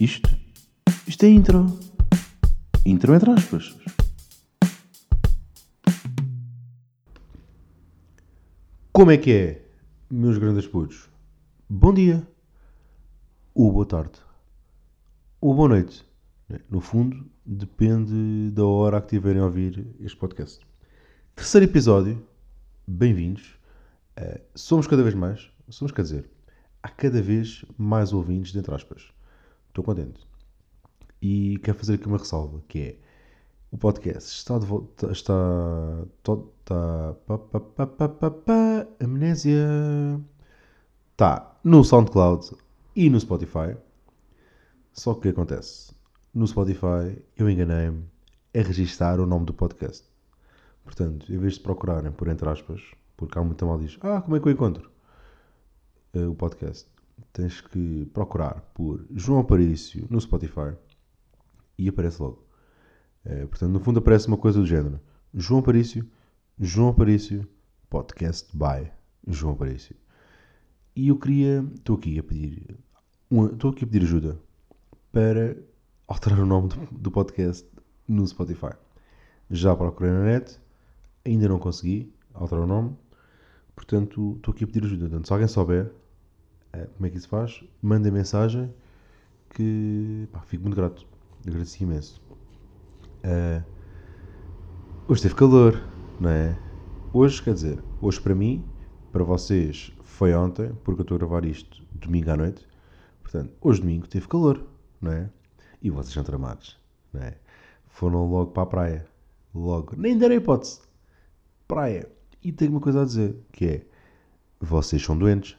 Isto? Isto é intro. Intro entre aspas. Como é que é, meus grandes putos? Bom dia. Ou boa tarde. Ou boa noite. No fundo, depende da hora que tiverem a ouvir este podcast. Terceiro episódio. Bem-vindos. Uh, somos cada vez mais. Somos, quer dizer, há cada vez mais ouvintes, dentre aspas. Estou contente. E quero fazer aqui uma ressalva, que é o podcast está de volta. Está. Está. Pa, pa, pa, pa, amnésia. Está no SoundCloud e no Spotify. Só que o que acontece? No Spotify eu enganei-me a registar o nome do podcast. Portanto, em vez de procurarem por entre aspas, porque há muito mal diz, ah, como é que eu encontro uh, o podcast? Tens que procurar por João Aparício no Spotify e aparece logo. Uh, portanto, no fundo aparece uma coisa do género. João Aparício, João Aparício, podcast by João Aparício. E eu queria, estou aqui a pedir, estou aqui a pedir ajuda para alterar o nome do, do podcast no Spotify. Já procurei na net, ainda não consegui alterar o nome, portanto estou aqui a pedir ajuda. Portanto, se alguém souber como é que isso faz, mandem mensagem que pá, fico muito grato. Agradeci imenso. Uh, hoje teve calor, não é? Hoje, quer dizer, hoje para mim, para vocês foi ontem, porque eu estou a gravar isto domingo à noite. Portanto, hoje domingo teve calor, não é? E vocês são tramados, não é? Foram logo para a praia. Logo. Nem deram hipótese. Praia. E tenho uma coisa a dizer, que é, vocês são doentes,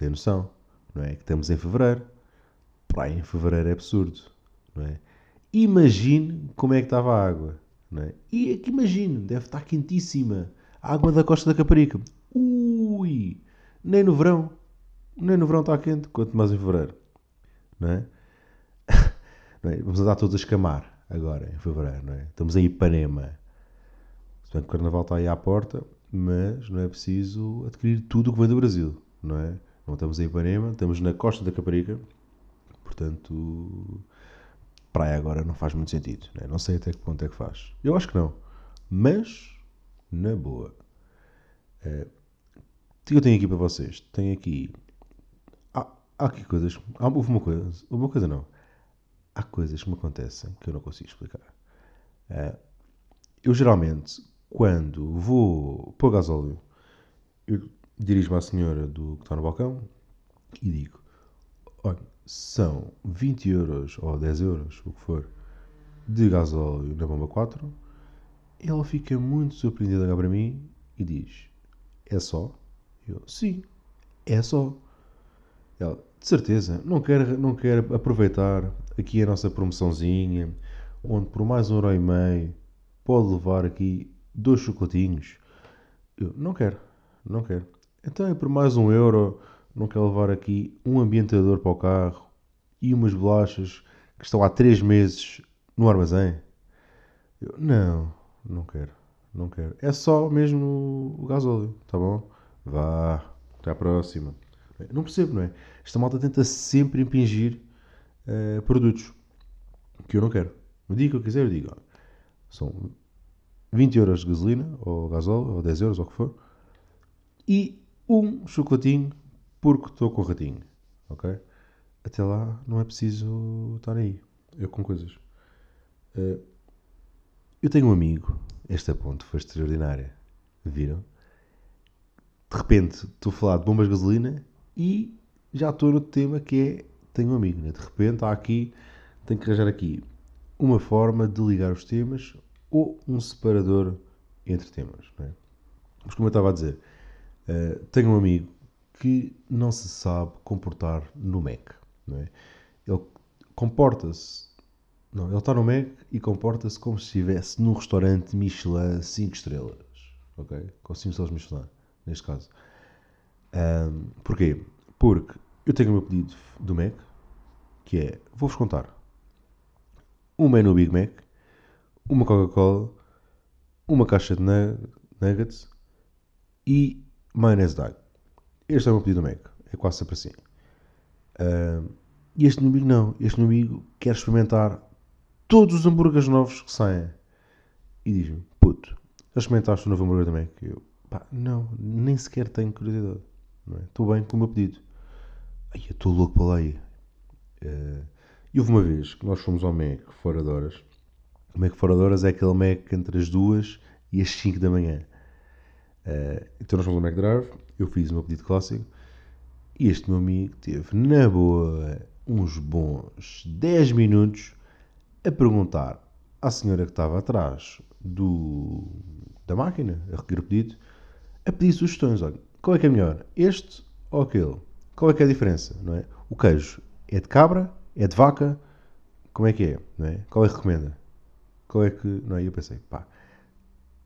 têm noção, não é? Que estamos em fevereiro. Praia em fevereiro é absurdo, não é? Imagine como é que estava a água, não é? E aqui imagine, deve estar quentíssima. A água da costa da Caparica. Ui! Nem no verão. Nem no verão está quente, quanto mais em fevereiro. Não é? Não é? Vamos andar todos a escamar agora, em fevereiro, não é? Estamos em Ipanema. Se bem que o Carnaval está aí à porta, mas não é preciso adquirir tudo o que vem do Brasil, não é? Não estamos em Ipanema, estamos na costa da Caparica, portanto, praia agora não faz muito sentido, não, é? não sei até que ponto é que faz. Eu acho que não, mas, na boa. É, o que eu tenho aqui para vocês? Tenho aqui. Há, há aqui coisas. Há, houve uma coisa. Uma coisa não há coisas que me acontecem que eu não consigo explicar. Uh, eu geralmente, quando vou pôr gasóleo, eu dirijo-me à senhora do, que está no balcão e digo: Olha, são 20 euros ou 10 euros, o que for, de gasóleo na bomba 4. Ela fica muito surpreendida para mim e diz: É só? Eu: Sim, é só. Ela: De certeza, não quer, não quer aproveitar aqui a nossa promoçãozinha, onde por mais um euro e meio pode levar aqui dois chocolatinhos. Eu não quero, não quero. Então é por mais um euro, não quero levar aqui um ambientador para o carro e umas bolachas que estão há três meses no armazém. Eu, não, não quero, não quero. É só mesmo o gasóleo, tá bom? Vá, até à próxima. Não percebo, não é? Esta malta tenta sempre impingir uh, produtos que eu não quero. No dia que eu quiser, eu digo: são 20 euros de gasolina, ou gasóleo, ou 10 euros, ou o que for, e um chocolatinho porque estou com o ratinho. Ok? Até lá não é preciso estar aí. Eu com coisas. Uh, eu tenho um amigo, esta ponte foi extraordinária. Viram? De repente estou a falar de bombas de gasolina e já estou no tema que é tenho um amigo, né? de repente há aqui, tenho que arranjar aqui uma forma de ligar os temas ou um separador entre temas. Né? Mas como eu estava a dizer, uh, tenho um amigo que não se sabe comportar no Mac. É? Ele comporta-se. Não, ele está no Mac e comporta-se como se estivesse num restaurante Michelin 5 estrelas. Ok? Com 5 estrelas Michelin, neste caso. Um, porquê? Porque eu tenho o meu pedido do Mac, que é, vou-vos contar, um menu Big Mac, uma Coca-Cola, uma caixa de nuggets e maionese de alho. Este é o meu pedido do Mac. É quase sempre assim. Uh, E este meu amigo não. Este meu amigo quer experimentar todos os hambúrgueres novos que saem. E diz-me, puto, já experimentaste o novo hambúrguer também? Que eu, pá, não, nem sequer tenho curiosidade. É? Estou bem com o meu pedido. Ai, eu estou louco para lá ir. Uh, e houve uma vez que nós fomos ao Mac fora de horas. O Mac fora de horas é aquele Mac entre as duas e as 5 da manhã. Uh, então nós fomos ao Mac Drive, eu fiz o meu pedido clássico e este meu amigo teve, na boa, uns bons 10 minutos a perguntar à senhora que estava atrás do, da máquina, a recolher o pedido, a pedir sugestões. Olha, qual é que é melhor? Este ou aquele? Qual é que é a diferença? Não é? O queijo é de cabra? É de vaca? Como é que é? Não é? Qual é que recomenda? Qual é que. Não é? Eu pensei, pá,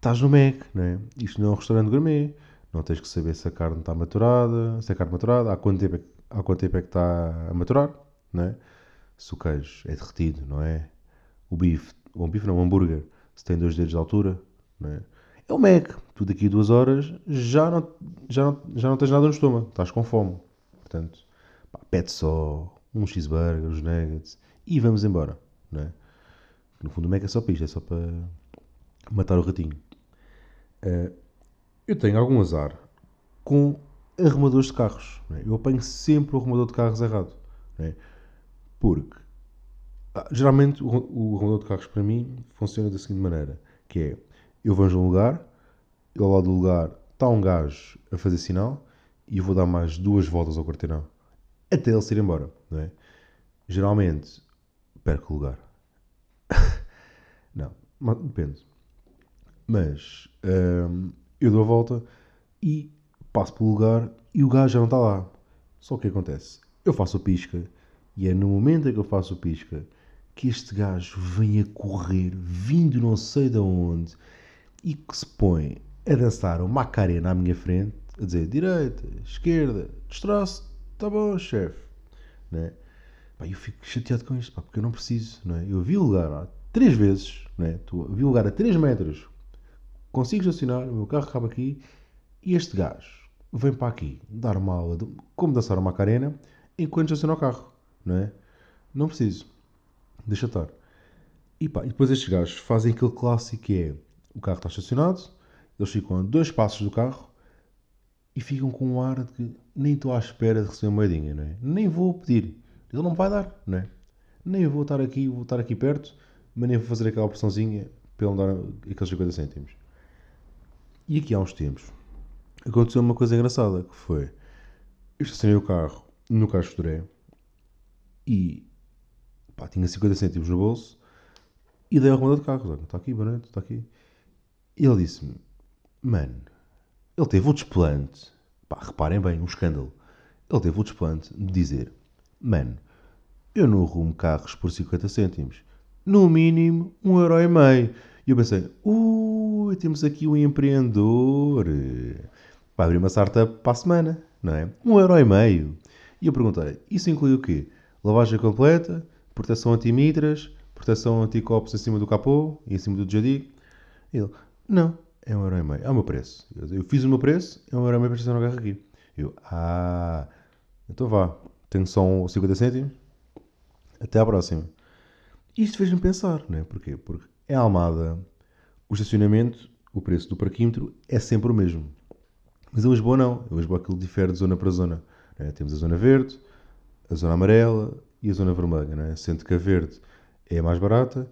estás no Mac, não é? Isto não é um restaurante gourmet. Não tens que saber se a carne está maturada, se a carne maturada, há quanto tempo é, há quanto tempo é que está a maturar, não é? Se o queijo é derretido, não é? O bife, o bife não, hambúrguer, se tem dois dedos de altura, não é? É o Mac, tu daqui a duas horas já não, já não, já não tens nada no estômago, estás com fome. Portanto, pá, pede só um cheeseburger, os nuggets e vamos embora, não é? No fundo o Mac é só para isto, é só para matar o ratinho. Uh, eu tenho algum azar com arrumadores de carros. É? Eu apanho sempre o arrumador de carros errado. É? Porque ah, geralmente o, o arrumador de carros para mim funciona da seguinte maneira: que é eu vejo um lugar, e ao lado do lugar está um gajo a fazer sinal e eu vou dar mais duas voltas ao quarteirão até ele se ir embora. É? Geralmente perco o lugar. não, depende. Mas hum, eu dou a volta e passo pelo lugar e o gajo já não está lá. Só que o que acontece? Eu faço a pisca e é no momento em que eu faço a pisca que este gajo vem a correr, vindo não sei de onde, e que se põe a dançar uma Macarena à minha frente, a dizer direita, esquerda, destroço, tá bom, chefe. Né? Pá, eu fico chateado com isto, pá, porque eu não preciso. Não é? Eu vi o lugar lá três vezes, né? vi o lugar a 3 metros consigo estacionar, o meu carro acaba aqui e este gajo vem para aqui dar uma aula de como dançar uma Macarena enquanto estaciona o carro, não é? Não preciso. Deixa estar. E, pá, e depois estes gajos fazem aquele clássico que é o carro está estacionado, eles ficam a dois passos do carro e ficam com um ar de que nem estou à espera de receber uma moedinha, não é? Nem vou pedir. Ele não me vai dar, não é? Nem vou estar aqui, vou estar aqui perto, mas nem vou fazer aquela pressãozinha para ele dar aqueles 50 cêntimos. E aqui há uns tempos aconteceu uma coisa engraçada que foi eu estacionei o carro no Caixo de Doré e pá, tinha 50 cêntimos no bolso e dei ao arrumador de carros. Está aqui, boa está aqui. E ele disse-me, mano, ele teve o desplante, pá, reparem bem, um escândalo. Ele teve o desplante de dizer, mano, eu não arrumo carros por 50 cêntimos. No mínimo, um euro e meio. E eu pensei, ui, temos aqui um empreendedor. Vai abrir uma startup para a semana, não é? Um euro e meio. E eu perguntei, isso inclui o quê? Lavagem completa, proteção anti-mitras, proteção anti-copos em cima do capô e em cima do jadigo? Ele, não, é um euro e meio. É o meu preço. Eu fiz o meu preço, é um euro e meio para estacionar o carro aqui. Eu, ah, então vá. Tenho só 50 cêntimos. Até à próxima. Isto fez-me pensar, não é? Porquê? Porque em Almada, o estacionamento, o preço do parquímetro é sempre o mesmo. Mas em Lisboa não. Em Lisboa aquilo difere de zona para zona. É? Temos a zona verde, a zona amarela e a zona vermelha. É? Sendo que a verde é a mais barata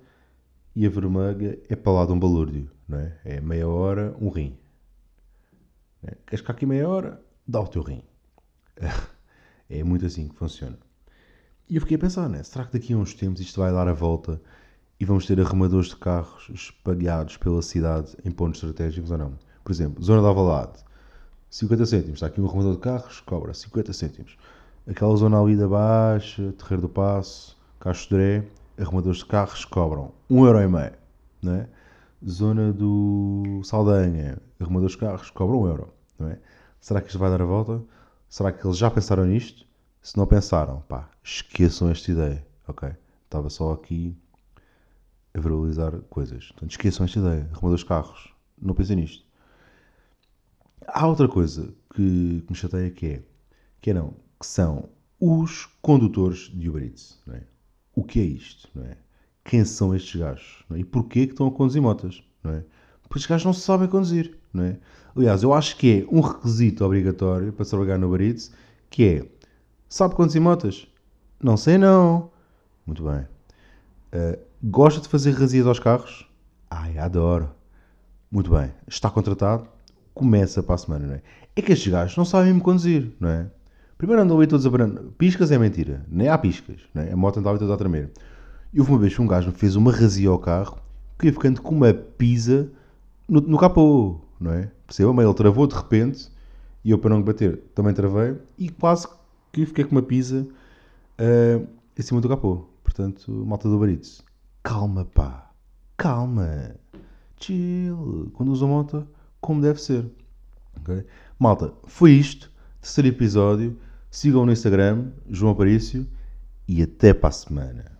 e a vermelha é para lá de um balúrdio. É? é meia hora, um rim. É? Queres ficar aqui meia hora? Dá o teu rim. É muito assim que funciona. E eu fiquei a pensar, né? será que daqui a uns tempos isto vai dar a volta e vamos ter arrumadores de carros espalhados pela cidade em pontos estratégicos ou não. Por exemplo, zona de Alvalade, 50 cêntimos. Está aqui um arrumador de carros, cobra 50 cêntimos. Aquela zona ali da Baixa, Terreiro do Passo, Cacho Dré, arrumadores de carros cobram 1,5€. Não é? Zona do Saldanha, arrumadores de carros cobram 1€. euro. Não é? Será que isto vai dar a volta? Será que eles já pensaram nisto? Se não pensaram, pá, esqueçam esta ideia, ok? Estava só aqui a valorizar coisas. Portanto, esqueçam esta ideia. Arrumadores de carros. Não pensem nisto. Há outra coisa que, que me chateia que é, que é não, que são os condutores de Uber Eats. Não é? O que é isto? Não é? Quem são estes gajos? É? E porquê que estão a conduzir motas? Não é? Porque estes gajos não sabem conduzir. Não é? Aliás, eu acho que é um requisito obrigatório para trabalhar no Uber Eats, que é, sabe conduzir motas? Não sei não. Muito bem. Uh, gosta de fazer razias aos carros? Ai, adoro. Muito bem. Está contratado? Começa para a semana, não é? É que estes gajos não sabem me conduzir, não é? Primeiro andam ali todos a branco. Piscas é mentira. Nem há piscas, não é? A moto andava toda a tremer. E houve uma vez que um gajo me fez uma razia ao carro que ia ficando com uma pisa no, no capô, não é? Perceba? Mas ele travou de repente e eu, para não bater, também travei e quase que fiquei com uma pisa uh, em cima do capô. Portanto, malta do Baritos, calma, pá, calma, chill, quando usa moto, como deve ser. Okay? Malta, foi isto, terceiro episódio. Sigam no Instagram, João Aparício, e até para a semana.